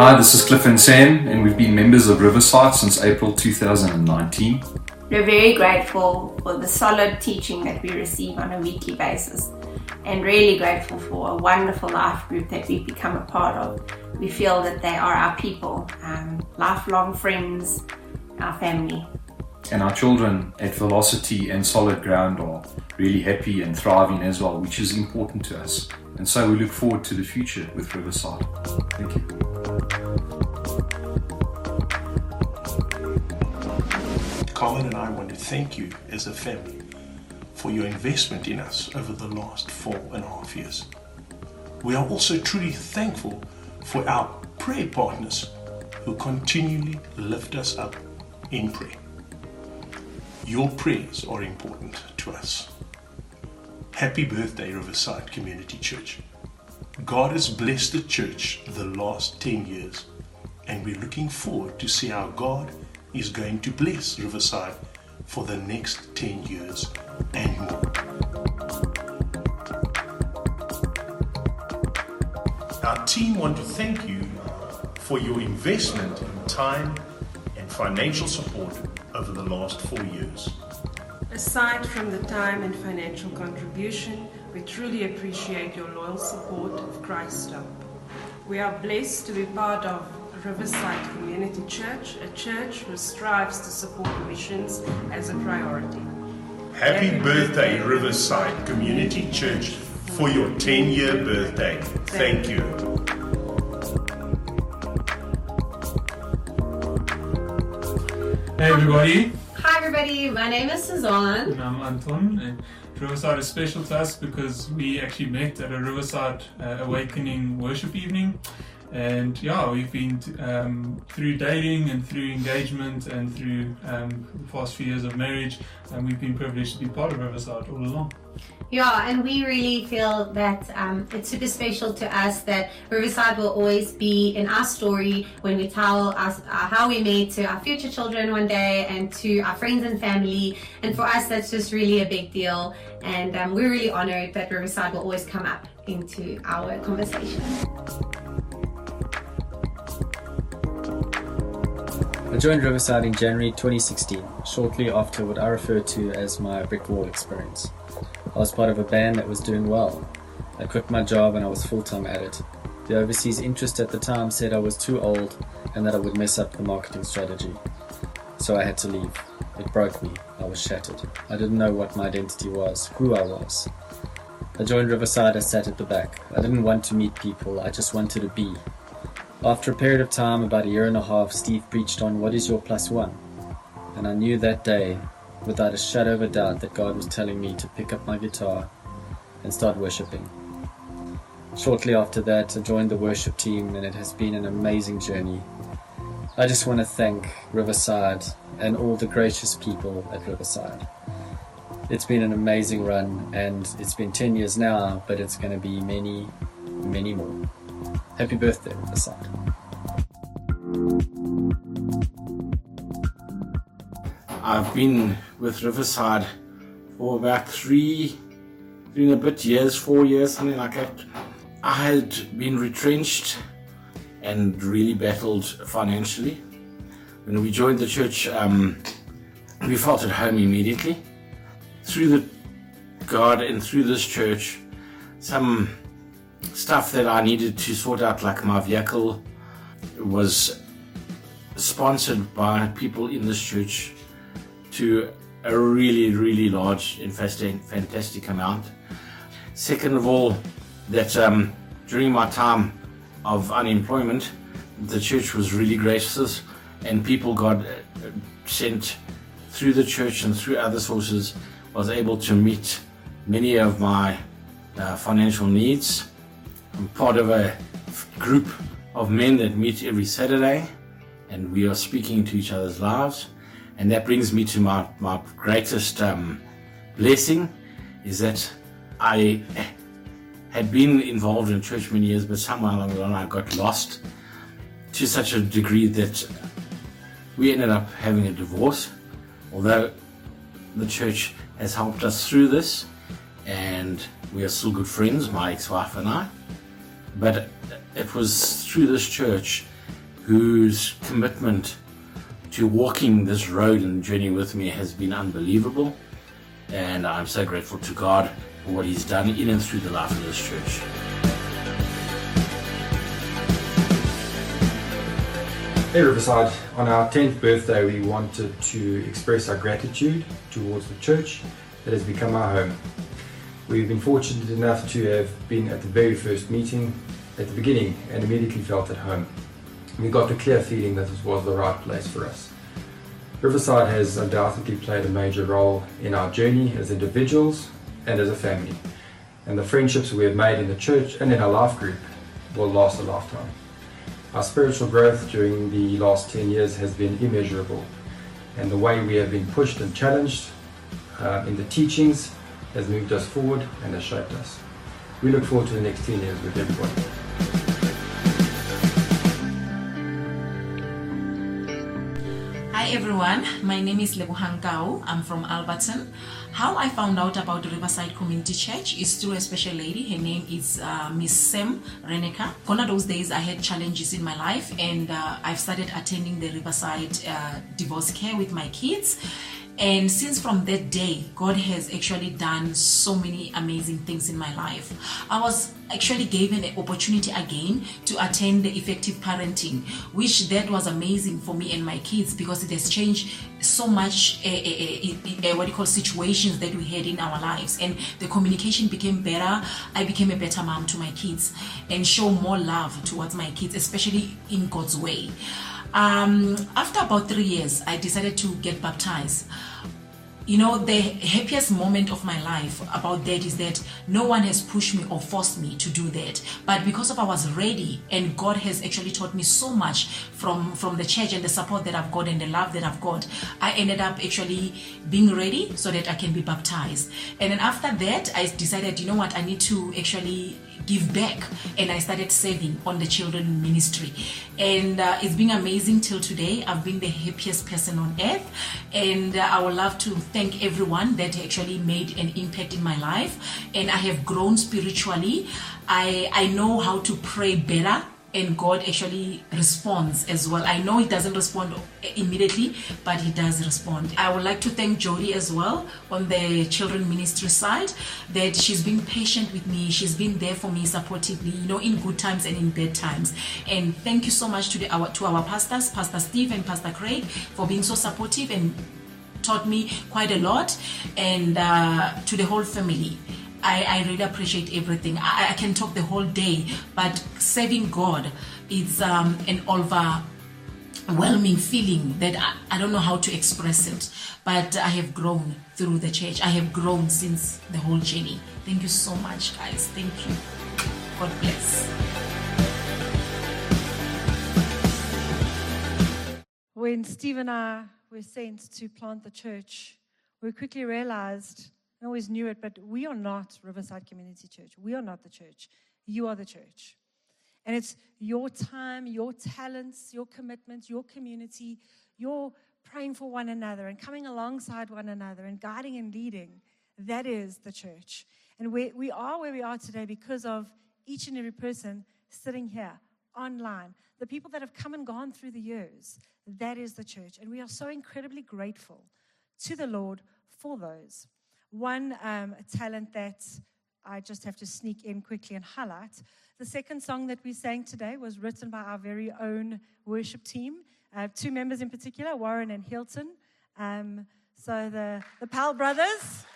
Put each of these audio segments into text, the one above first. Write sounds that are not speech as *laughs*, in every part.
Hi, this is Cliff and Sam, and we've been members of Riverside since April 2019. We're very grateful for the solid teaching that we receive on a weekly basis and really grateful for a wonderful life group that we've become a part of. We feel that they are our people, um, lifelong friends, our family. And our children at Velocity and Solid Ground are really happy and thriving as well, which is important to us. And so we look forward to the future with Riverside. Thank you. Carmen and I want to thank you as a family for your investment in us over the last four and a half years. We are also truly thankful for our prayer partners who continually lift us up in prayer. Your prayers are important to us. Happy birthday, Riverside Community Church. God has blessed the church the last 10 years, and we're looking forward to see how God is going to bless Riverside for the next 10 years and more. Our team want to thank you for your investment in time and financial support over the last four years. Aside from the time and financial contribution, we truly appreciate your loyal support of Christ Hope. We are blessed to be part of Riverside Community Church, a church who strives to support missions as a priority. Happy birthday, Riverside Community Church, for your 10 year birthday. Thank you. Hey everybody, Hi everybody, my name is Suzanne. and I'm Anton. And Riverside is special to us because we actually met at a Riverside uh, Awakening worship evening. And yeah, we've been um, through dating and through engagement and through um, the past few years of marriage, and we've been privileged to be part of Riverside all along. Yeah, and we really feel that um, it's super special to us that Riverside will always be in our story when we tell us uh, how we met to our future children one day and to our friends and family. And for us, that's just really a big deal. And um, we're really honored that Riverside will always come up into our conversation. I joined Riverside in January 2016, shortly after what I refer to as my brick wall experience. I was part of a band that was doing well. I quit my job and I was full time at it. The overseas interest at the time said I was too old and that I would mess up the marketing strategy. So I had to leave. It broke me. I was shattered. I didn't know what my identity was, who I was. I joined Riverside, I sat at the back. I didn't want to meet people, I just wanted to be. After a period of time, about a year and a half, Steve preached on What is Your Plus One? And I knew that day, without a shadow of a doubt, that God was telling me to pick up my guitar and start worshipping. Shortly after that, I joined the worship team, and it has been an amazing journey. I just want to thank Riverside and all the gracious people at Riverside. It's been an amazing run, and it's been 10 years now, but it's going to be many, many more. Happy birthday, Riverside. I've been with Riverside for about three, three and a bit years, four years, something like that. I had been retrenched and really battled financially. When we joined the church, um, we felt at home immediately. Through the God and through this church, some stuff that I needed to sort out, like my vehicle, was sponsored by people in this church to a really, really large and fantastic amount. Second of all, that um, during my time of unemployment, the church was really gracious and people God uh, sent through the church and through other sources was able to meet many of my uh, financial needs. I'm part of a group of men that meet every Saturday and we are speaking to each other's lives. And that brings me to my, my greatest um, blessing is that I had been involved in church many years, but somehow along the line I got lost to such a degree that we ended up having a divorce. Although the church has helped us through this, and we are still good friends, my ex wife and I. But it was through this church whose commitment to walking this road and journey with me has been unbelievable. And I'm so grateful to God for what He's done in and through the life of this church. Hey Riverside, on our 10th birthday, we wanted to express our gratitude towards the church that has become our home. We've been fortunate enough to have been at the very first meeting at the beginning and immediately felt at home. We got the clear feeling that this was the right place for us. Riverside has undoubtedly played a major role in our journey as individuals and as a family, and the friendships we have made in the church and in our life group will last a lifetime. Our spiritual growth during the last 10 years has been immeasurable, and the way we have been pushed and challenged uh, in the teachings has moved us forward and has shaped us. We look forward to the next 10 years with everybody. Hi everyone, my name is Lebohang Gao. I'm from Alberton. How I found out about the Riverside Community Church is through a special lady. Her name is uh, Miss Sam Reneka. One of those days I had challenges in my life and uh, I've started attending the Riverside uh, divorce care with my kids. And since from that day, God has actually done so many amazing things in my life. I was actually given an opportunity again to attend the effective parenting, which that was amazing for me and my kids because it has changed so much uh, uh, uh, what you call situations that we had in our lives. And the communication became better. I became a better mom to my kids and show more love towards my kids especially in god's way um, after about three years i decided to get baptized. You know the happiest moment of my life about that is that no one has pushed me or forced me to do that. But because of i was ready and god has actually taught me so much from from the church and the support that i've got and the love that i've got i ended up actually being ready so that i can be baptized. And then after that i decided you know what i need to actually give back and i started serving on the children ministry. And uh, it's been amazing till today. I've been the happiest person on earth. And uh, i would love to thank everyone that actually made an impact in my life. And i have grown spiritually. I i know how to pray better and God actually responds as well. I know He doesn't respond immediately, but He does respond. I would like to thank Jody as well on the children ministry side that she's been patient with me. She's been there for me supportively, you know, in good times and in bad times. And thank you so much to the our to our pastors, Pastor Steve and Pastor Craig, for being so supportive and taught me quite a lot, and uh, to the whole family. I, I really appreciate everything. I, I can talk the whole day, but serving God is um, an overwhelming feeling that I, I don't know how to express it. But I have grown through the church. I have grown since the whole journey. Thank you so much, guys. Thank you. God bless. When Steve and I were sent to plant the church, we quickly realized I always knew it, but we are not Riverside Community Church. We are not the church. You are the church. And it's your time, your talents, your commitments, your community, your praying for one another and coming alongside one another and guiding and leading. That is the church. And we, we are where we are today because of each and every person sitting here online, the people that have come and gone through the years. That is the church. And we are so incredibly grateful to the Lord for those. One um, talent that I just have to sneak in quickly and highlight. The second song that we sang today was written by our very own worship team, uh, two members in particular, Warren and Hilton. Um, so the, the Powell brothers.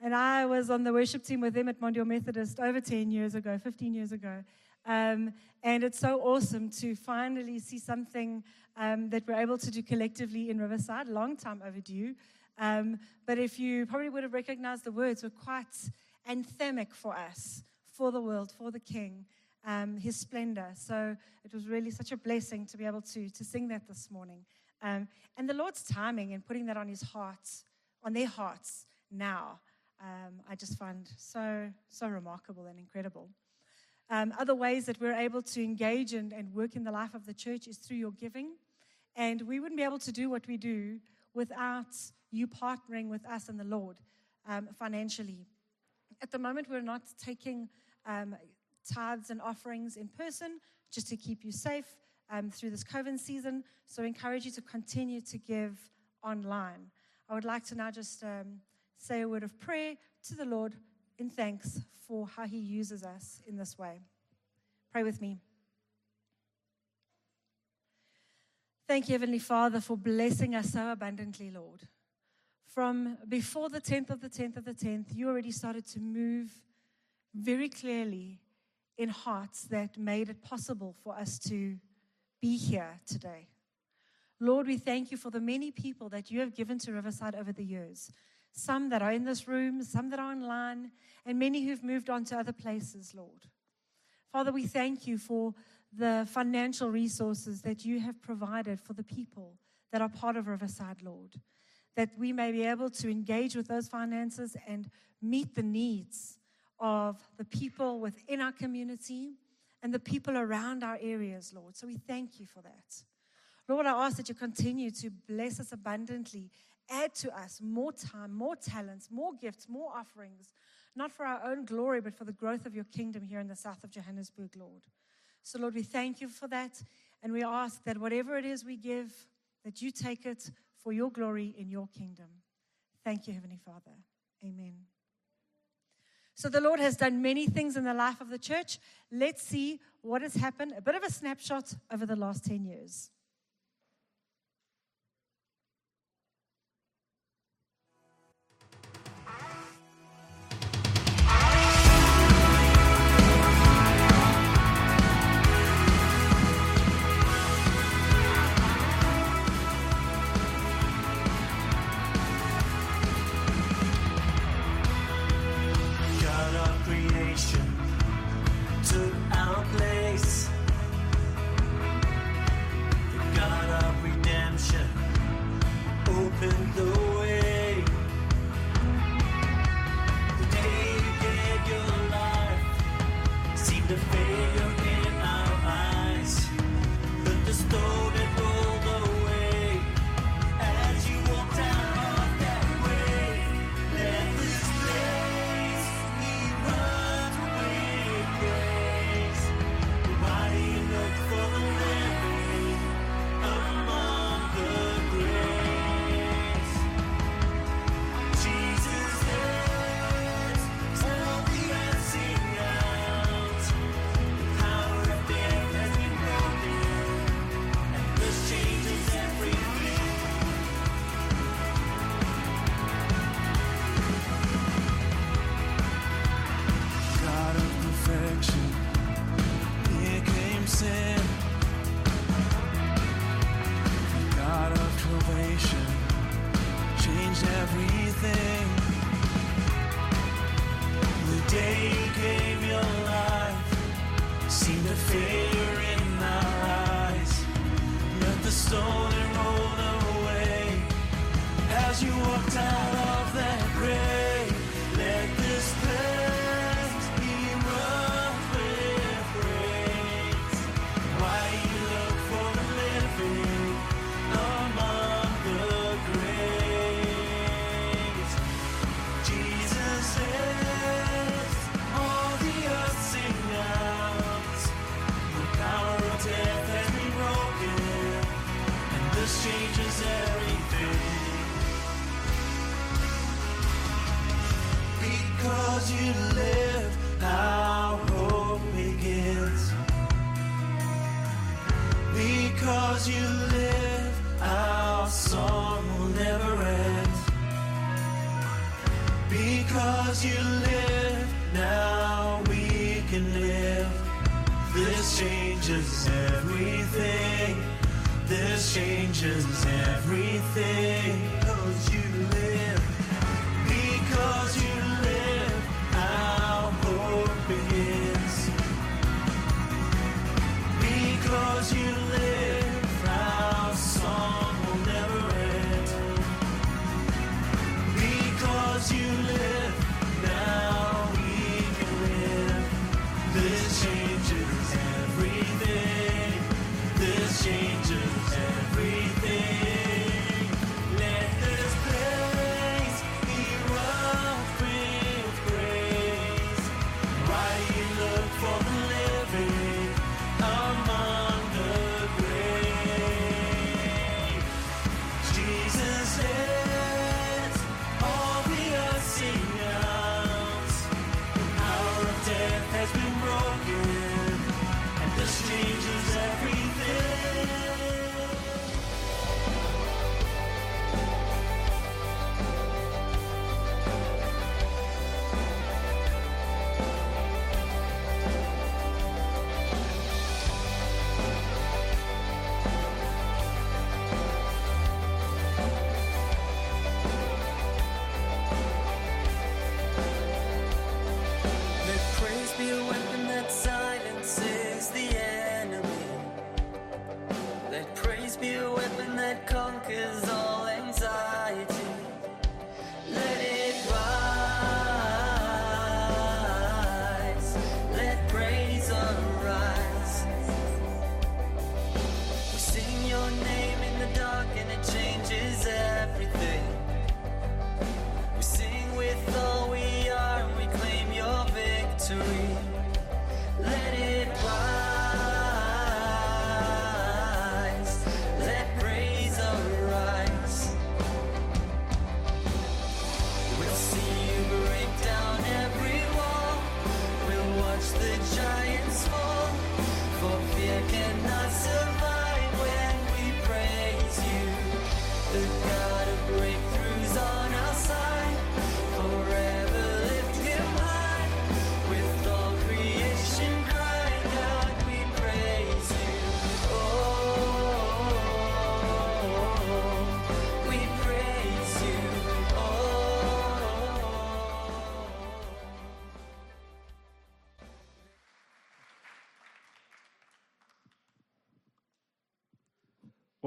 And I was on the worship team with them at Mondeor Methodist over 10 years ago, 15 years ago. Um, and it's so awesome to finally see something um, that we're able to do collectively in Riverside, long time overdue. Um, but if you probably would have recognized the words, were quite anthemic for us, for the world, for the King, um, his splendor. So it was really such a blessing to be able to, to sing that this morning. Um, and the Lord's timing and putting that on his heart, on their hearts now, um, I just find so, so remarkable and incredible. Um, other ways that we're able to engage and, and work in the life of the church is through your giving. And we wouldn't be able to do what we do without you partnering with us and the Lord um, financially. At the moment, we're not taking um, tithes and offerings in person just to keep you safe um, through this COVID season. So I encourage you to continue to give online. I would like to now just um, say a word of prayer to the Lord in thanks for how He uses us in this way. Pray with me. Thank you, Heavenly Father, for blessing us so abundantly, Lord. From before the 10th of the 10th of the 10th, you already started to move very clearly in hearts that made it possible for us to be here today. Lord, we thank you for the many people that you have given to Riverside over the years. Some that are in this room, some that are online, and many who've moved on to other places, Lord. Father, we thank you for the financial resources that you have provided for the people that are part of Riverside, Lord. That we may be able to engage with those finances and meet the needs of the people within our community and the people around our areas, Lord. So we thank you for that. Lord, I ask that you continue to bless us abundantly, add to us more time, more talents, more gifts, more offerings, not for our own glory, but for the growth of your kingdom here in the south of Johannesburg, Lord. So, Lord, we thank you for that. And we ask that whatever it is we give, that you take it for your glory in your kingdom. Thank you, Heavenly Father. Amen. So, the Lord has done many things in the life of the church. Let's see what has happened. A bit of a snapshot over the last 10 years. Creation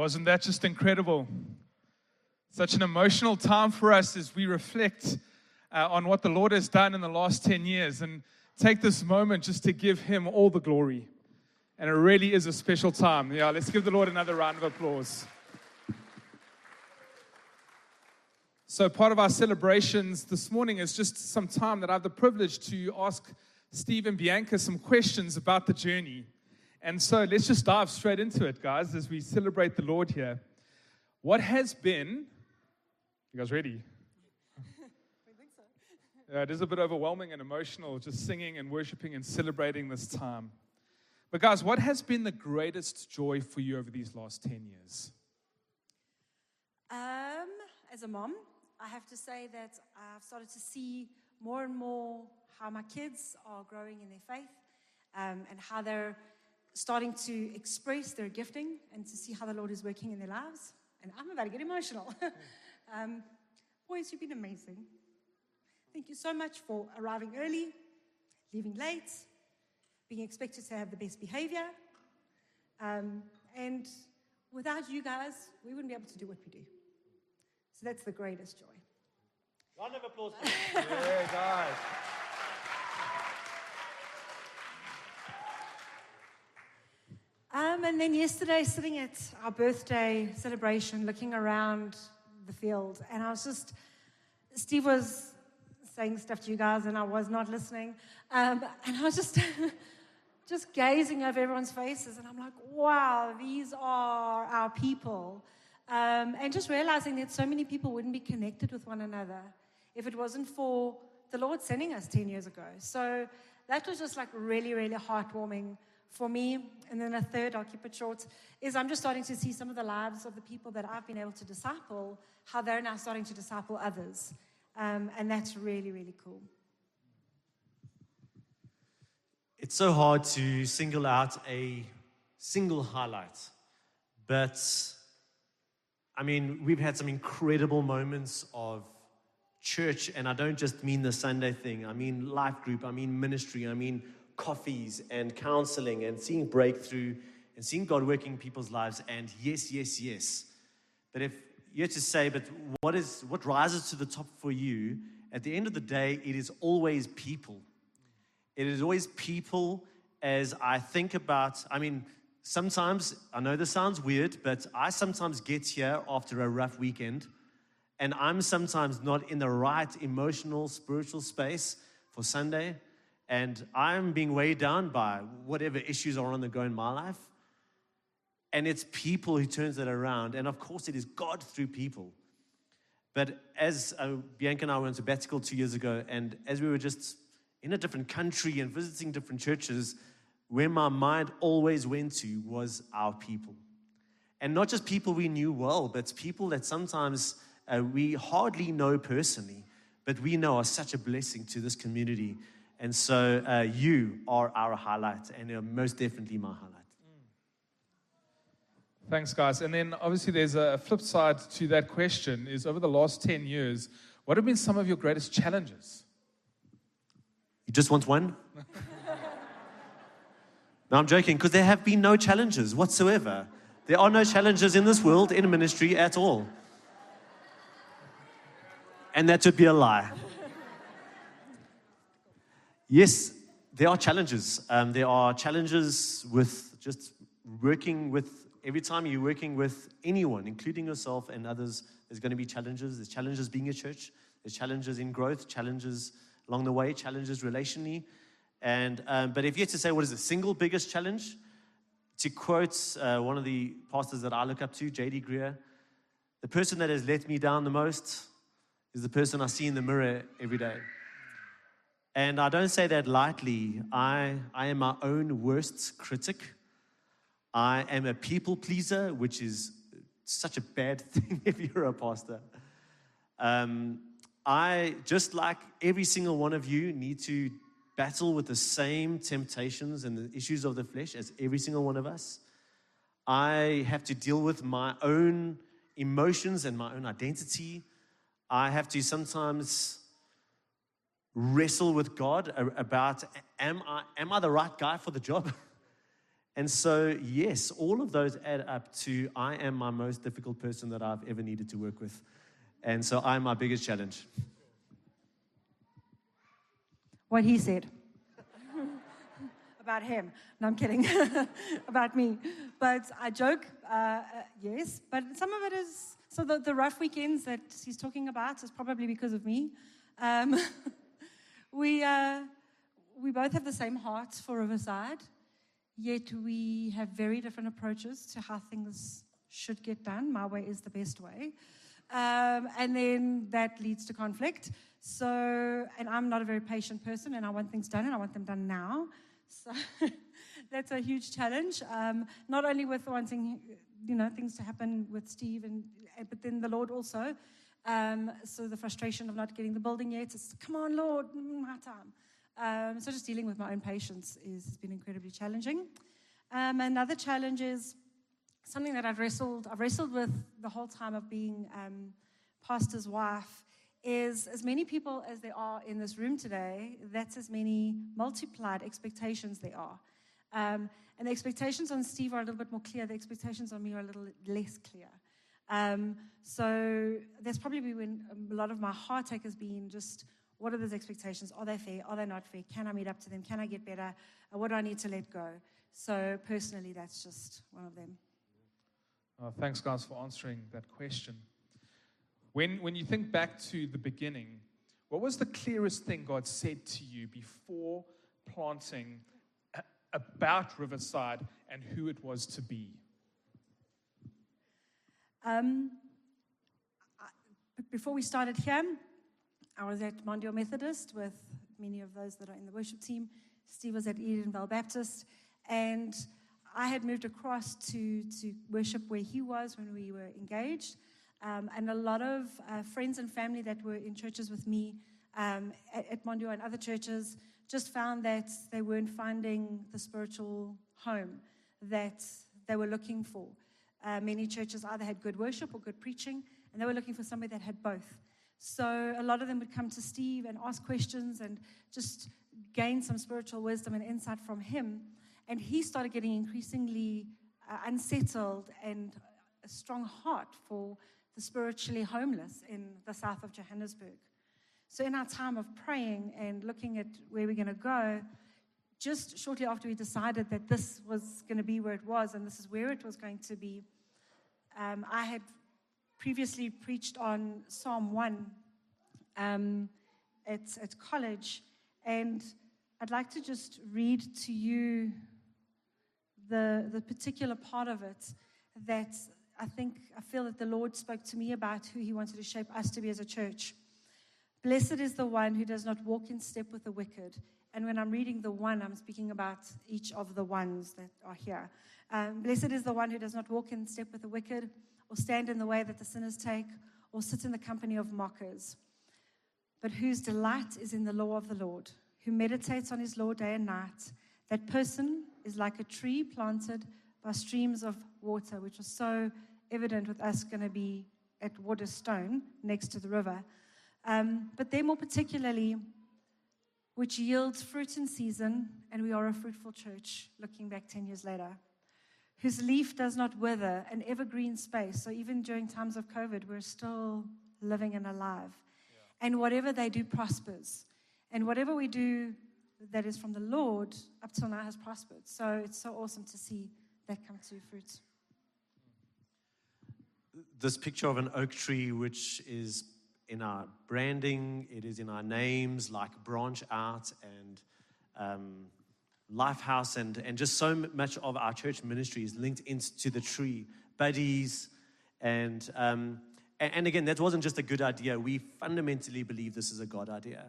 Wasn't that just incredible? Such an emotional time for us as we reflect uh, on what the Lord has done in the last 10 years and take this moment just to give Him all the glory. And it really is a special time. Yeah, let's give the Lord another round of applause. So, part of our celebrations this morning is just some time that I have the privilege to ask Steve and Bianca some questions about the journey. And so, let's just dive straight into it, guys, as we celebrate the Lord here. What has been, you guys ready? *laughs* Yeah, it is a bit overwhelming and emotional just singing and worshiping and celebrating this time. But, guys, what has been the greatest joy for you over these last 10 years? Um, as a mom, I have to say that I've started to see more and more how my kids are growing in their faith um, and how they're starting to express their gifting and to see how the Lord is working in their lives. And I'm about to get emotional. *laughs* um, boys, you've been amazing. Thank you so much for arriving early, leaving late, being expected to have the best behavior. Um, and without you guys, we wouldn't be able to do what we do. So that's the greatest joy. Round of applause. Yeah, guys. Um, and then yesterday, sitting at our birthday celebration, looking around the field, and I was just, Steve was saying stuff to you guys, and I was not listening. Um, and I was just, *laughs* just gazing over everyone's faces, and I'm like, wow, these are our people. Um, and just realizing that so many people wouldn't be connected with one another if it wasn't for the Lord sending us 10 years ago. So that was just like really, really heartwarming for me. And then a third, I'll keep it short, is I'm just starting to see some of the lives of the people that I've been able to disciple, how they're now starting to disciple others. Um, and that's really, really cool. It's so hard to single out a single highlight, but I mean, we've had some incredible moments of church, and I don't just mean the Sunday thing, I mean life group, I mean ministry, I mean coffees and counseling and seeing breakthrough and seeing God working in people's lives. And yes, yes, yes. But if you had to say, but what is what rises to the top for you? At the end of the day, it is always people. It is always people as I think about, I mean, sometimes, I know this sounds weird, but I sometimes get here after a rough weekend and I'm sometimes not in the right emotional, spiritual space for Sunday. And I'm being weighed down by whatever issues are on the go in my life. And it's people who turns that around. And of course, it is God through people. But as uh, Bianca and I went to sabbatical two years ago, and as we were just in a different country and visiting different churches, where my mind always went to was our people. And not just people we knew well, but people that sometimes uh, we hardly know personally, but we know are such a blessing to this community. And so uh, you are our highlight, and you're most definitely my highlight. Thanks, guys. And then obviously, there's a flip side to that question: is over the last ten years, what have been some of your greatest challenges? You just want one? *laughs* no, I'm joking, because there have been no challenges whatsoever. There are no challenges in this world, in ministry at all. And that would be a lie. Yes, there are challenges. Um, there are challenges with just working with, every time you're working with anyone, including yourself and others, there's going to be challenges. There's challenges being a church, there's challenges in growth, challenges along the way, challenges relationally. And, um, but if you had to say what is the single biggest challenge, to quote uh, one of the pastors that I look up to, J.D. Greear, the person that has let me down the most is the person I see in the mirror every day. And I don't say that lightly. I, I am my own worst critic. I am a people pleaser, which is such a bad *laughs* thing if you're a pastor. Um, I, just like every single one of you, need to battle with the same temptations and the issues of the flesh as every single one of us. I have to deal with my own emotions and my own identity. I have to sometimes wrestle with God about am I, am I the right guy for the job? *laughs* And so, yes, all of those add up to I am my most difficult person that I've ever needed to work with. And so I'm my biggest challenge. What he said. *laughs* About him. No, I'm kidding. *laughs* About me. But I joke, uh, uh, yes. But some of it is, so the, the rough weekends that he's talking about is probably because of me. Um, we, uh, we both have the same hearts for Riverside, yet we have very different approaches to how things should get done. My way is the best way. Um, and then that leads to conflict. So, and I'm not a very patient person, and I want things done, and I want them done now. So *laughs* that's a huge challenge. Um, not only with wanting, you know, things to happen with Steve, and but then the Lord also. Um, so the frustration of not getting the building yet. It's come on, Lord, my time. Um, so just dealing with my own patience has been incredibly challenging. Um, another challenge is something that I've wrestled. I've wrestled with the whole time of being um, pastor's wife. Is as many people as there are in this room today, that's as many multiplied expectations there are. Um, and the expectations on Steve are a little bit more clear. The expectations on me are a little less clear. Um, so that's probably when a lot of my heartache has been just what are those expectations? Are they fair? Are they not fair? Can I meet up to them? Can I get better? Uh, what do I need to let go? So personally, that's just one of them. Uh, thanks, guys, for answering that question. When, when you think back to the beginning, what was the clearest thing God said to you before planting a- about Riverside and who it was to be? Um, I, before we started here, I was at Mondeor Methodist with many of those that are in the worship team. Steve was at Edenvale Baptist, and I had moved across to, to worship where he was when we were engaged. Um, and a lot of uh, friends and family that were in churches with me um, at, at and other churches just found that they weren't finding the spiritual home that they were looking for. Uh, many churches either had good worship or good preaching, and they were looking for somebody that had both. So a lot of them would come to Steve and ask questions and just gain some spiritual wisdom and insight from him. And he started getting increasingly uh, unsettled and a strong heart for the spiritually homeless in the south of Johannesburg. So, in our time of praying and looking at where we're going to go, just shortly after we decided that this was going to be where it was and this is where it was going to be, um, I had previously preached on Psalm 1 um, at, at college, and I'd like to just read to you the, the particular part of it that I think I feel that the Lord spoke to me about who He wanted to shape us to be as a church. Blessed is the one who does not walk in step with the wicked. And when I'm reading the one, I'm speaking about each of the ones that are here. Um, Blessed is the one who does not walk in step with the wicked, or stand in the way that the sinners take, or sit in the company of mockers, but whose delight is in the law of the Lord, who meditates on his law day and night. That person is like a tree planted by streams of water, which was so evident with us going to be at Waterstone next to the river. Um, but they more particularly, which yields fruit in season, and we are a fruitful church looking back 10 years later, whose leaf does not wither, an evergreen space. So even during times of COVID, we're still living and alive. And whatever they do prospers. And whatever we do that is from the Lord up till now has prospered. So it's so awesome to see that come to fruit. This picture of an oak tree, which is in our branding, it is in our names, like Branch Out and um, Lifehouse, and, and just so much of our church ministry is linked into the tree. Buddies, and, um, and, and again, that wasn't just a good idea. We fundamentally believe this is a God idea.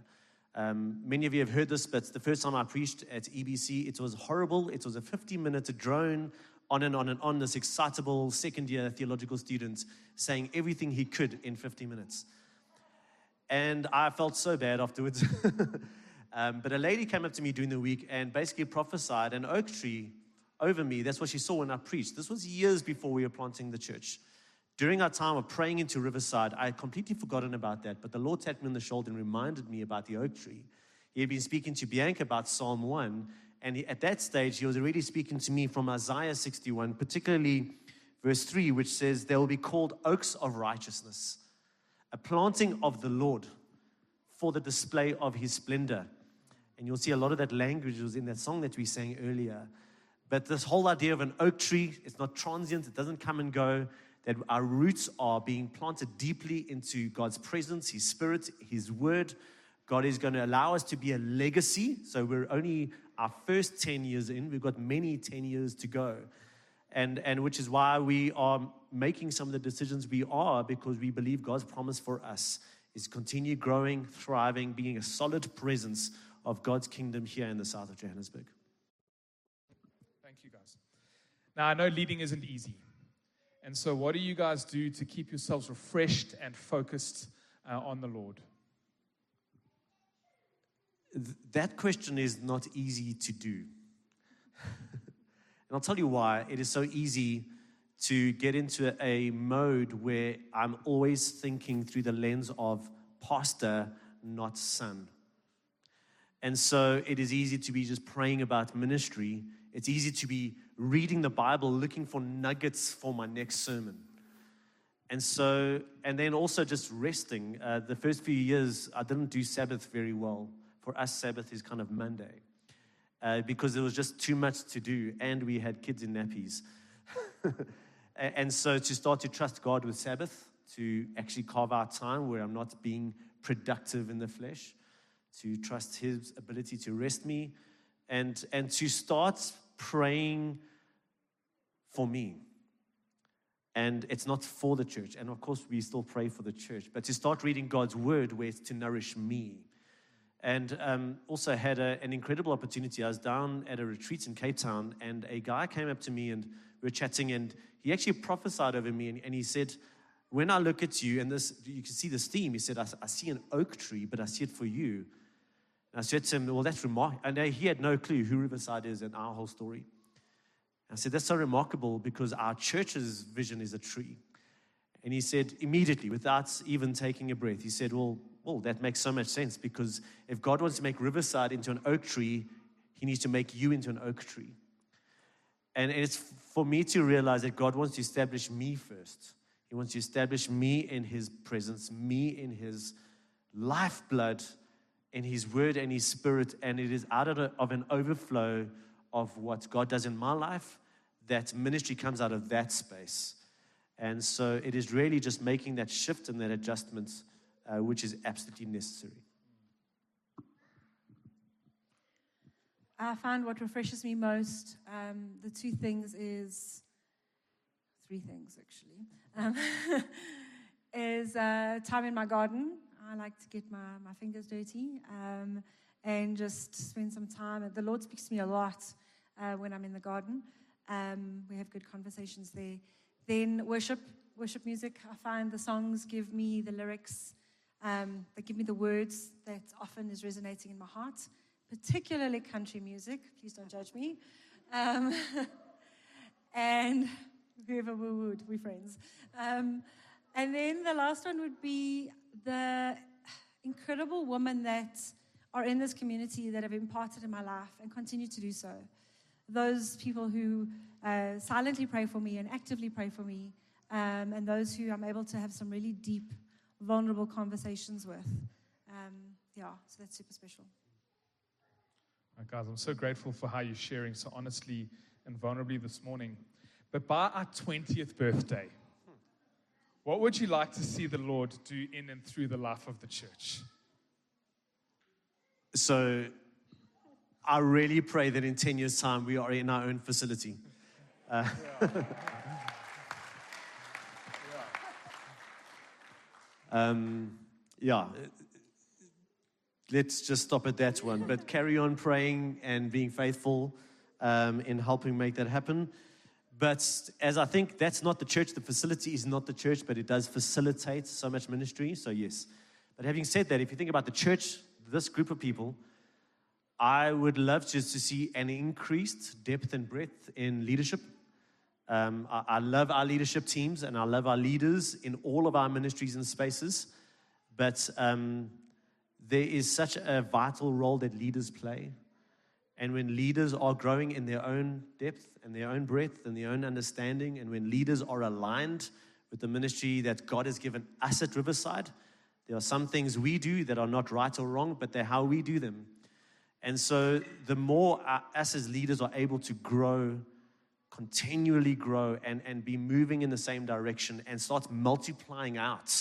Um, many of you have heard this, but the first time I preached at EBC, it was horrible. It was a 50 minute drone on and on and on. This excitable second year theological student saying everything he could in 50 minutes. And I felt so bad afterwards. *laughs* um, but a lady came up to me during the week and basically prophesied an oak tree over me. That's what she saw when I preached. This was years before we were planting the church. During our time of praying into Riverside, I had completely forgotten about that, but the Lord tapped me on the shoulder and reminded me about the oak tree. He had been speaking to Bianca about Psalm 1, And he, at that stage, he was already speaking to me from Isaiah 61, particularly verse 3, which says, They will be called oaks of righteousness, a planting of the Lord for the display of his splendor. And you'll see a lot of that language was in that song that we sang earlier. But this whole idea of an oak tree, it's not transient, it doesn't come and go. That our roots are being planted deeply into God's presence, His Spirit, His Word. God is going to allow us to be a legacy. So we're only our first 10 years in, we've got many 10 years to go. And, and which is why we are making some of the decisions we are because we believe God's promise for us is continue growing, thriving, being a solid presence of God's kingdom here in the south of Johannesburg. Thank you, guys. Now, I know leading isn't easy. And so, what do you guys do to keep yourselves refreshed and focused uh, on the Lord? Th- that question is not easy to do. And I'll tell you why. It is so easy to get into a mode where I'm always thinking through the lens of pastor, not son. And so it is easy to be just praying about ministry. It's easy to be reading the Bible, looking for nuggets for my next sermon. And so, and then also just resting. Uh, the first few years, I didn't do Sabbath very well. For us, Sabbath is kind of Monday uh, because there was just too much to do, and we had kids in nappies. *laughs* and so, to start to trust God with Sabbath, to actually carve out time where I'm not being productive in the flesh, to trust His ability to rest me, and, and to start praying for me. And it's not for the church. And of course, we still pray for the church, but to start reading God's word where it's to nourish me. And um, also had a, an incredible opportunity. I was down at a retreat in Cape Town, and a guy came up to me and we were chatting, and he actually prophesied over me, and, and he said, When I look at you, and this, you can see this theme, he said, I, I see an oak tree, but I see it for you. And I said to him, Well, that's remarkable. And uh, he had no clue who Riverside is and our whole story. I said, That's so remarkable because our church's vision is a tree. And he said, immediately, without even taking a breath, he said, Well, well, that makes so much sense because if God wants to make Riverside into an oak tree, he needs to make you into an oak tree. And it's for me to realize that God wants to establish me first. He wants to establish me in his presence, me in his lifeblood, in his word and his spirit. And it is out of, a, of an overflow of what God does in my life that ministry comes out of that space. And so it is really just making that shift and that adjustment, uh, which is absolutely necessary. I find what refreshes me most, um, the two things is, three things actually, um, *laughs* is uh, time in my garden. I like to get my, my fingers dirty um, and just spend some time. The Lord speaks to me a lot uh, when I'm in the garden. Um, we have good conversations there. Then worship, worship music. I find the songs give me the lyrics, um, they give me the words that often is resonating in my heart, particularly country music. Please don't judge me. Um, *laughs* and whoever we would, we're friends. Um, and then the last one would be the incredible women that are in this community that have imparted in my life and continue to do so. Those people who uh, silently pray for me and actively pray for me, um, and those who I'm able to have some really deep, vulnerable conversations with. Um, yeah, so that's super special. Uh, guys, I'm so grateful for how you're sharing so honestly and vulnerably this morning. But by our 20th birthday, what would you like to see the Lord do in and through the life of the church? So I really pray that in 10 years' time we are in our own facility. Uh, *laughs* um, yeah, let's just stop at that one. But carry on praying and being faithful um, in helping make that happen. But as I think that's not the church, the facility is not the church, but it does facilitate so much ministry. So, yes. But having said that, if you think about the church, this group of people, I would love just to see an increased depth and breadth in leadership. Um, I, I love our leadership teams and I love our leaders in all of our ministries and spaces. But um, there is such a vital role that leaders play. And when leaders are growing in their own depth and their own breadth and their own understanding, and when leaders are aligned with the ministry that God has given us at Riverside, there are some things we do that are not right or wrong, but they're how we do them. And so, the more uh, us as leaders are able to grow, continually grow, and, and be moving in the same direction and start multiplying out,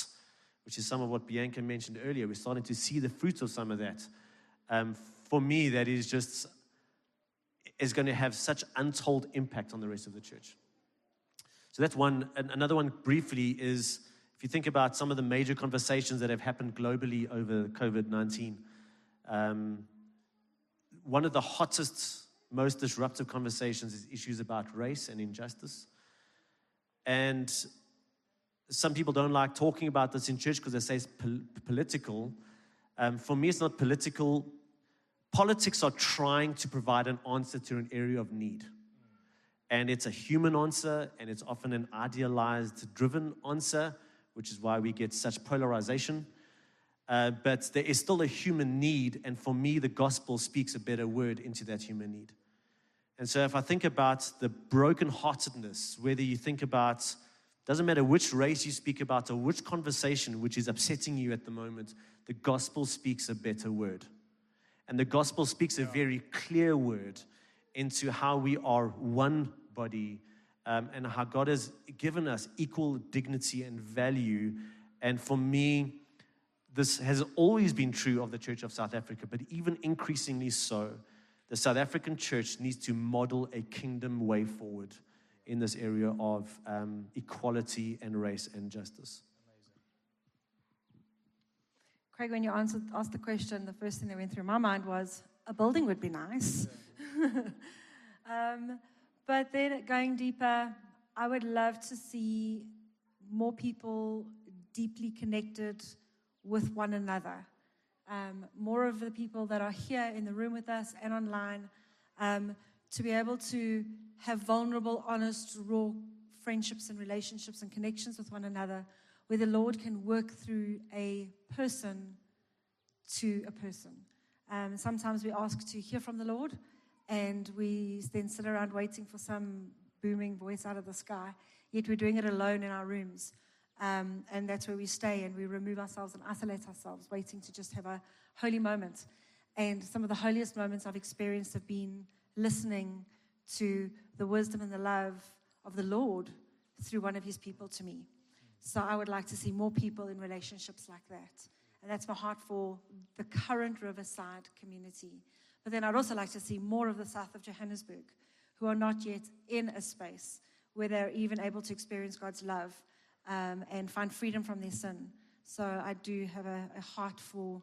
which is some of what Bianca mentioned earlier, we're starting to see the fruits of some of that. Um, for me, that is just is going to have such untold impact on the rest of the church. So that's one. An- Another one, briefly, is if you think about some of the major conversations that have happened globally over COVID 19, um, one of the hottest, most disruptive conversations is issues about race and injustice. And some people don't like talking about this in church because they say it's pol- political. Um, for me, it's not political. Politics are trying to provide an answer to an area of need. And it's a human answer, and it's often an idealized, driven answer, which is why we get such polarization. Uh, but there is still a human need, and for me, the gospel speaks a better word into that human need. And so, if I think about the brokenheartedness, whether you think about, doesn't matter which race you speak about or which conversation which is upsetting you at the moment, the gospel speaks a better word. And the gospel speaks a very clear word into how we are one body um, and how God has given us equal dignity and value. And for me, this has always been true of the Church of South Africa, but even increasingly so. The South African church needs to model a kingdom way forward in this area of um, equality and race and justice. Craig, when you answered, asked the question, the first thing that went through my mind was a building would be nice. *laughs* um, but then going deeper, I would love to see more people deeply connected with one another. Um, more of the people that are here in the room with us and online um, to be able to have vulnerable, honest, raw friendships and relationships and connections with one another where the Lord can work through a person to a person. Um, sometimes we ask to hear from the Lord, and we then sit around waiting for some booming voice out of the sky, yet we're doing it alone in our rooms. Um, and that's where we stay and we remove ourselves and isolate ourselves, waiting to just have a holy moment. And some of the holiest moments I've experienced have been listening to the wisdom and the love of the Lord through one of his people to me. So I would like to see more people in relationships like that. And that's my heart for the current Riverside community. But then I'd also like to see more of the south of Johannesburg who are not yet in a space where they're even able to experience God's love um, and find freedom from their sin. So I do have a, a heart for,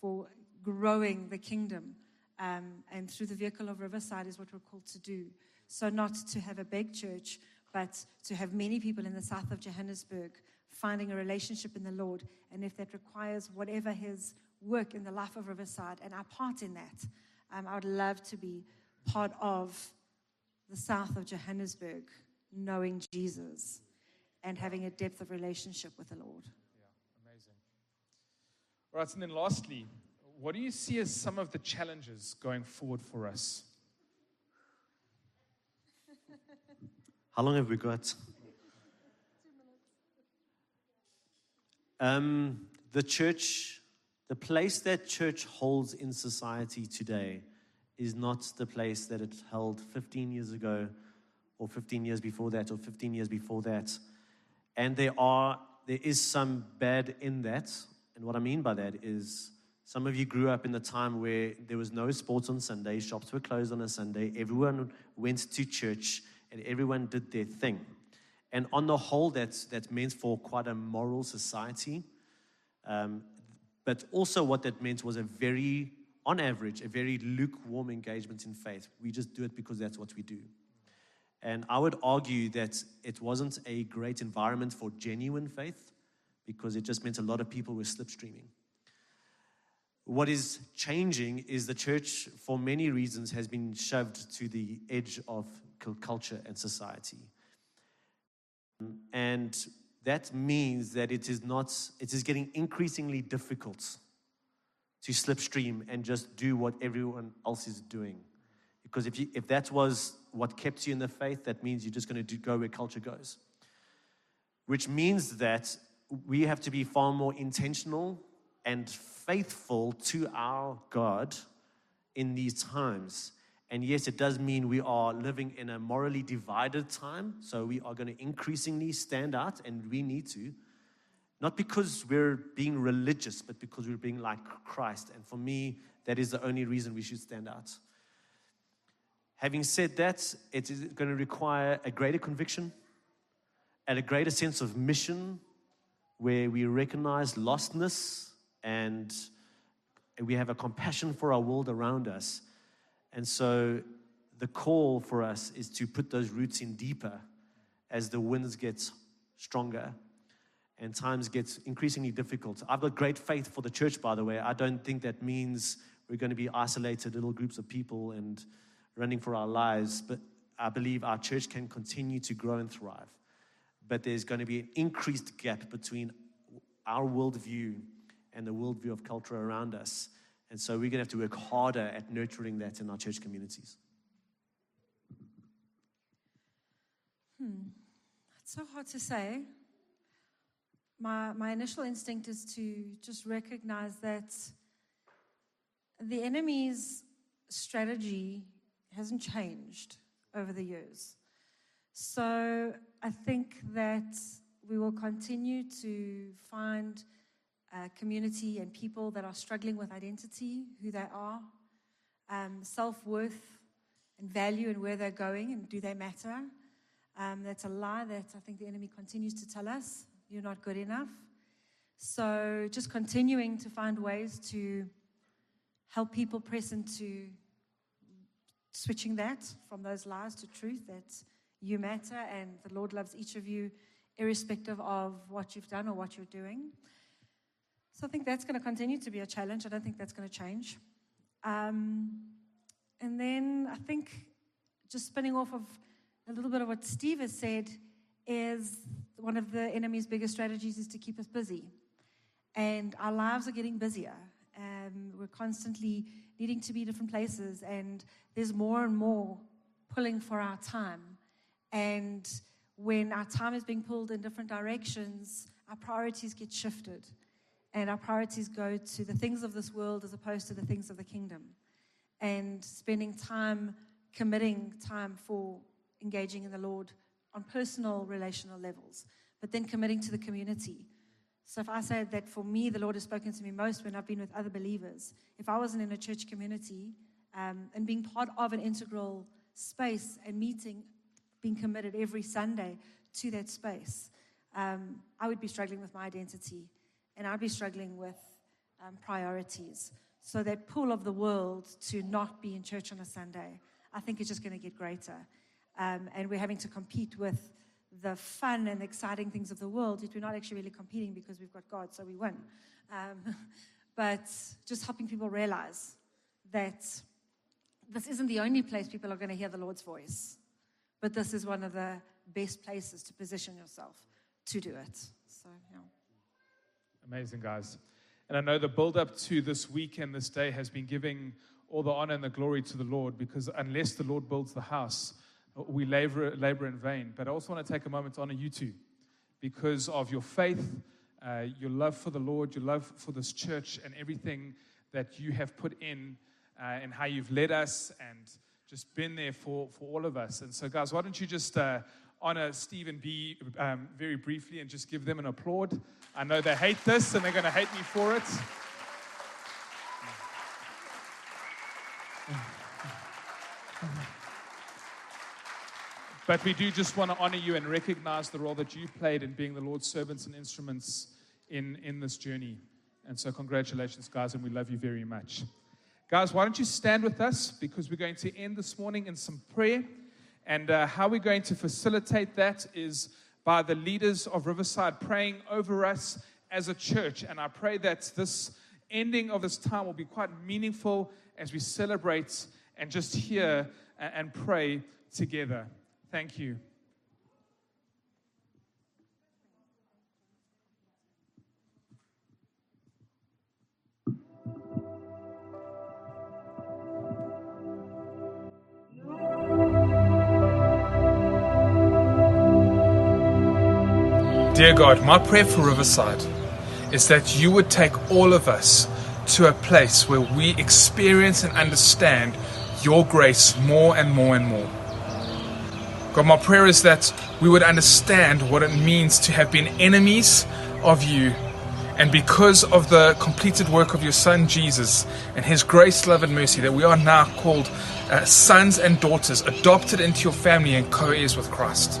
for growing the kingdom. Um, and through the vehicle of Riverside is what we're called to do. So, not to have a big church, but to have many people in the south of Johannesburg finding a relationship in the Lord. And if that requires whatever His work in the life of Riverside and our part in that, um, I would love to be part of the south of Johannesburg, knowing Jesus and having a depth of relationship with the Lord. Yeah, amazing. All right, and then lastly, what do you see as some of the challenges going forward for us? *laughs* How long have we got? Um, the church, the place that church holds in society today is not the place that it held 15 years ago, or 15 years before that, or 15 years before that. And there are there is some bad in that. And what I mean by that is some of you grew up in the time where there was no sports on Sunday, shops were closed on a Sunday, everyone went to church and everyone did their thing. And on the whole, that's, that meant for quite a moral society. Um, but also, what that meant was a very, on average, a very lukewarm engagement in faith. We just do it because that's what we do. And I would argue that it wasn't a great environment for genuine faith because it just meant a lot of people were slipstreaming. What is changing is the church, for many reasons, has been shoved to the edge of culture and society. And that means that it is not, it is getting increasingly difficult to slipstream and just do what everyone else is doing. Because if, you, if that was what kept you in the faith, that means you're just going to go where culture goes. Which means that we have to be far more intentional and faithful to our God in these times. And yes, it does mean we are living in a morally divided time. So we are going to increasingly stand out, and we need to. Not because we're being religious, but because we're being like Christ. And for me, that is the only reason we should stand out. Having said that, it is going to require a greater conviction and a greater sense of mission where we recognize lostness and we have a compassion for our world around us. And so the call for us is to put those roots in deeper as the winds get stronger and times get increasingly difficult. I've got great faith for the church, by the way. I don't think that means we're going to be isolated little groups of people and running for our lives, but I believe our church can continue to grow and thrive. But there's going to be an increased gap between our worldview and the worldview of culture around us. And so we're going to have to work harder at nurturing that in our church communities. Hmm. It's so hard to say. My, my initial instinct is to just recognize that the enemy's strategy hasn't changed over the years. So I think that we will continue to find a community and people that are struggling with identity, who they are, um, self worth and value, and where they're going, and do they matter. Um, that's a lie that I think the enemy continues to tell us. You're not good enough. So just continuing to find ways to help people press into switching that from those lies to truth that you matter and the Lord loves each of you, irrespective of what you've done or what you're doing. So I think that's going to continue to be a challenge. I don't think that's going to change. Um, and then I think just spinning off of a little bit of what Steve has said is one of the enemy's biggest strategies is to keep us busy. And our lives are getting busier. Um, we're constantly needing to be different places, and there's more and more pulling for our time. And when our time is being pulled in different directions, our priorities get shifted. And our priorities go to the things of this world as opposed to the things of the kingdom. And spending time, committing time for engaging in the Lord on personal relational levels, but then committing to the community. So if I say that for me, the Lord has spoken to me most when I've been with other believers, if I wasn't in a church community um, and being part of an integral space and meeting, being committed every Sunday to that space, um, I would be struggling with my identity and I'd be struggling with um, priorities. So that pull of the world to not be in church on a Sunday, I think is just going to get greater. Um, and we're having to compete with the fun and exciting things of the world, yet we're not actually really competing because we've got God, so we win. Um, *laughs* but just helping people realize that this isn't the only place people are going to hear the Lord's voice, but this is one of the best places to position yourself to do it. So, yeah. Amazing, guys. And I know the build up to this weekend, this day, has been giving all the honor and the glory to the Lord because unless the Lord builds the house, we labor, labor in vain. But I also want to take a moment to honor you two because of your faith, uh, your love for the Lord, your love for this church, and everything that you have put in uh, and how you've led us and just been there for, for all of us. And so, guys, why don't you just uh, honor Steve and B um, very briefly and just give them an applaud? I know they hate this and they're going to hate me for it. *laughs* But we do just want to honor you and recognize the role that you played in being the Lord's servants and instruments in, in this journey. And so, congratulations, guys, and we love you very much. Guys, why don't you stand with us because we're going to end this morning in some prayer. And uh, how we're going to facilitate that is by the leaders of Riverside praying over us as a church. And I pray that this ending of this time will be quite meaningful as we celebrate and just hear and pray together. Thank you. Dear God, my prayer for Riverside is that you would take all of us to a place where we experience and understand your grace more and more and more. God, my prayer is that we would understand what it means to have been enemies of you. And because of the completed work of your Son Jesus and his grace, love, and mercy, that we are now called uh, sons and daughters, adopted into your family and co heirs with Christ.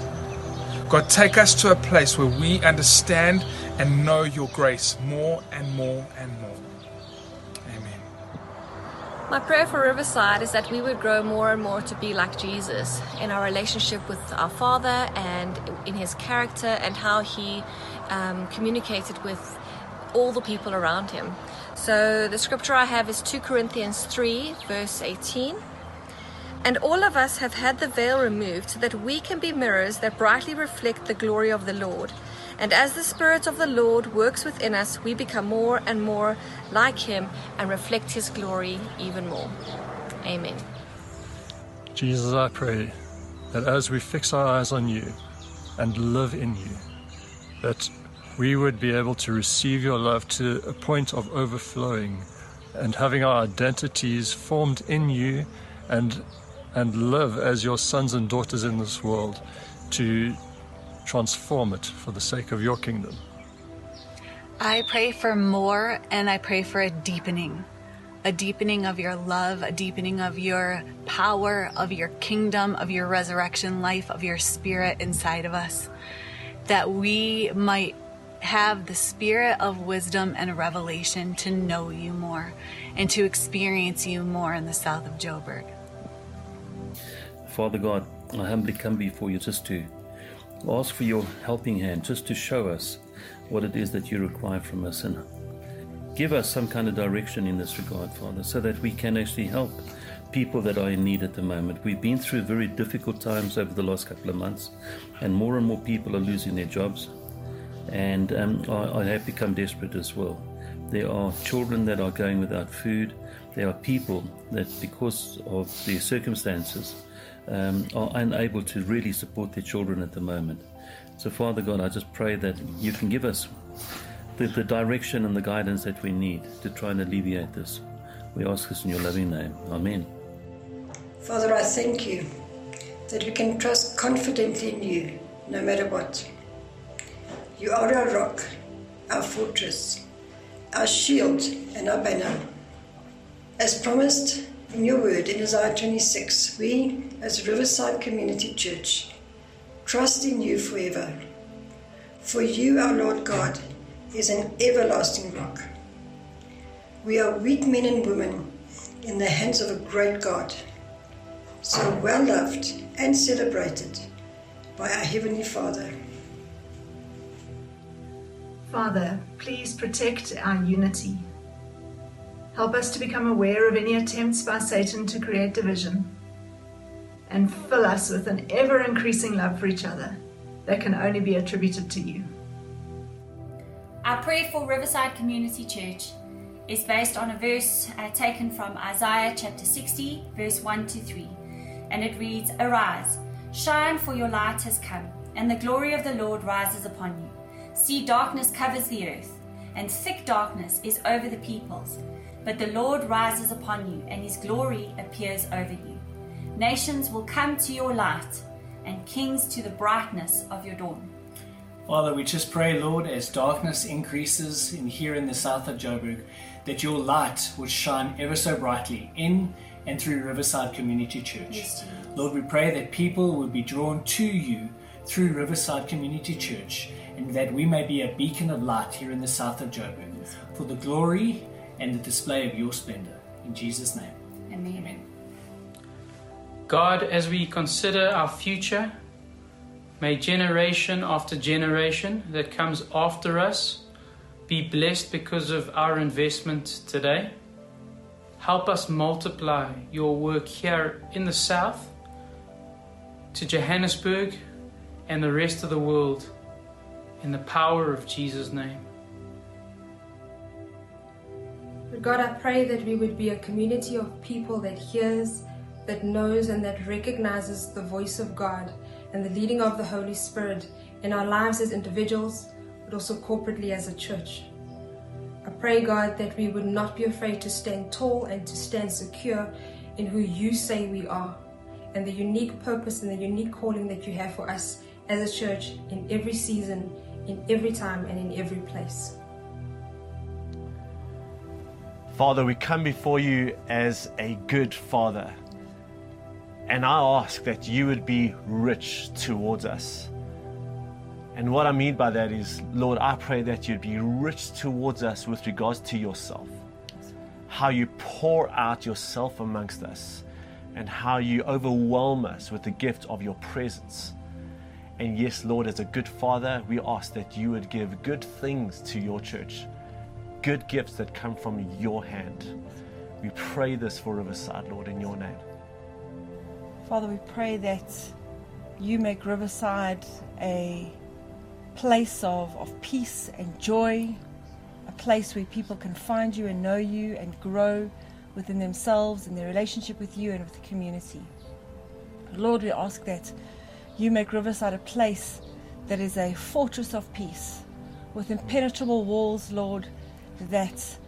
God, take us to a place where we understand and know your grace more and more and more. My prayer for Riverside is that we would grow more and more to be like Jesus in our relationship with our Father and in his character and how he um, communicated with all the people around him. So the scripture I have is 2 Corinthians 3, verse 18. And all of us have had the veil removed so that we can be mirrors that brightly reflect the glory of the Lord. And as the Spirit of the Lord works within us, we become more and more like Him and reflect His glory even more. Amen. Jesus, I pray that as we fix our eyes on you and live in you, that we would be able to receive your love to a point of overflowing and having our identities formed in you and and live as your sons and daughters in this world to transform it for the sake of your kingdom. I pray for more and I pray for a deepening. A deepening of your love, a deepening of your power, of your kingdom, of your resurrection life, of your spirit inside of us. That we might have the spirit of wisdom and revelation to know you more and to experience you more in the south of Joburg. Father God, I humbly come before you just to ask for your helping hand, just to show us what it is that you require from us and give us some kind of direction in this regard, Father, so that we can actually help people that are in need at the moment. We've been through very difficult times over the last couple of months, and more and more people are losing their jobs, and um, have become desperate as well. There are children that are going without food. There are people that, because of their circumstances, um, are unable to really support their children at the moment. So, Father God, I just pray that you can give us the, the direction and the guidance that we need to try and alleviate this. We ask this in your loving name. Amen. Father, I thank you that we can trust confidently in you no matter what. You are our rock, our fortress, our shield, and our banner. As promised in your word in Isaiah 26, we, as Riverside Community Church, trust in you forever. For you, our Lord God, is an everlasting rock. We are weak men and women in the hands of a great God, so well loved and celebrated by our Heavenly Father. Father, please protect our unity. Help us to become aware of any attempts by Satan to create division. And fill us with an ever increasing love for each other that can only be attributed to you. Our prayer for Riverside Community Church is based on a verse uh, taken from Isaiah chapter 60, verse 1 to 3. And it reads Arise, shine, for your light has come, and the glory of the Lord rises upon you. See, darkness covers the earth, and thick darkness is over the peoples. But the Lord rises upon you, and his glory appears over you. Nations will come to your light, and kings to the brightness of your dawn. Father, we just pray, Lord, as darkness increases in here in the south of Joburg, that your light would shine ever so brightly in and through Riverside Community Church. Yes, Lord, we pray that people would be drawn to you through Riverside Community Church and that we may be a beacon of light here in the south of Joburg for the glory and the display of your splendor. In Jesus' name. Amen. God, as we consider our future, may generation after generation that comes after us be blessed because of our investment today. Help us multiply your work here in the South to Johannesburg and the rest of the world in the power of Jesus' name. God, I pray that we would be a community of people that hears, that knows, and that recognizes the voice of God and the leading of the Holy Spirit in our lives as individuals, but also corporately as a church. I pray, God, that we would not be afraid to stand tall and to stand secure in who you say we are and the unique purpose and the unique calling that you have for us as a church in every season, in every time, and in every place. Father, we come before you as a good father. And I ask that you would be rich towards us. And what I mean by that is, Lord, I pray that you'd be rich towards us with regards to yourself. How you pour out yourself amongst us, and how you overwhelm us with the gift of your presence. And yes, Lord, as a good father, we ask that you would give good things to your church, good gifts that come from your hand. We pray this for Riverside, Lord, in your name. Father, we pray that you make Riverside a place of, of peace and joy, a place where people can find you and know you and grow within themselves and their relationship with you and with the community. Lord, we ask that you make Riverside a place that is a fortress of peace with impenetrable walls, Lord, that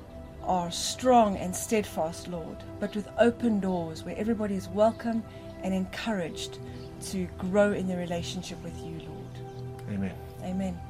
are strong and steadfast, Lord, but with open doors where everybody is welcome and encouraged to grow in their relationship with you, Lord. Amen. Amen.